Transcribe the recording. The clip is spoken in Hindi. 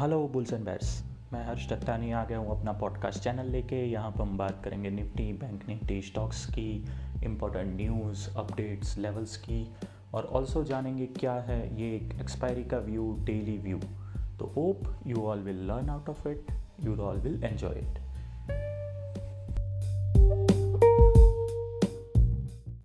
हेलो बुल्स एंड बैट्स मैं हर्ष दत्तानी आ गया हूँ अपना पॉडकास्ट चैनल लेके। यहाँ पर हम बात करेंगे निफ्टी बैंक निफ्टी स्टॉक्स की इम्पोर्टेंट न्यूज़ अपडेट्स लेवल्स की, और ऑल्सो जानेंगे क्या है ये एक एक्सपायरी का व्यू डेली व्यू तो hope you all will learn out of it you all will enjoy it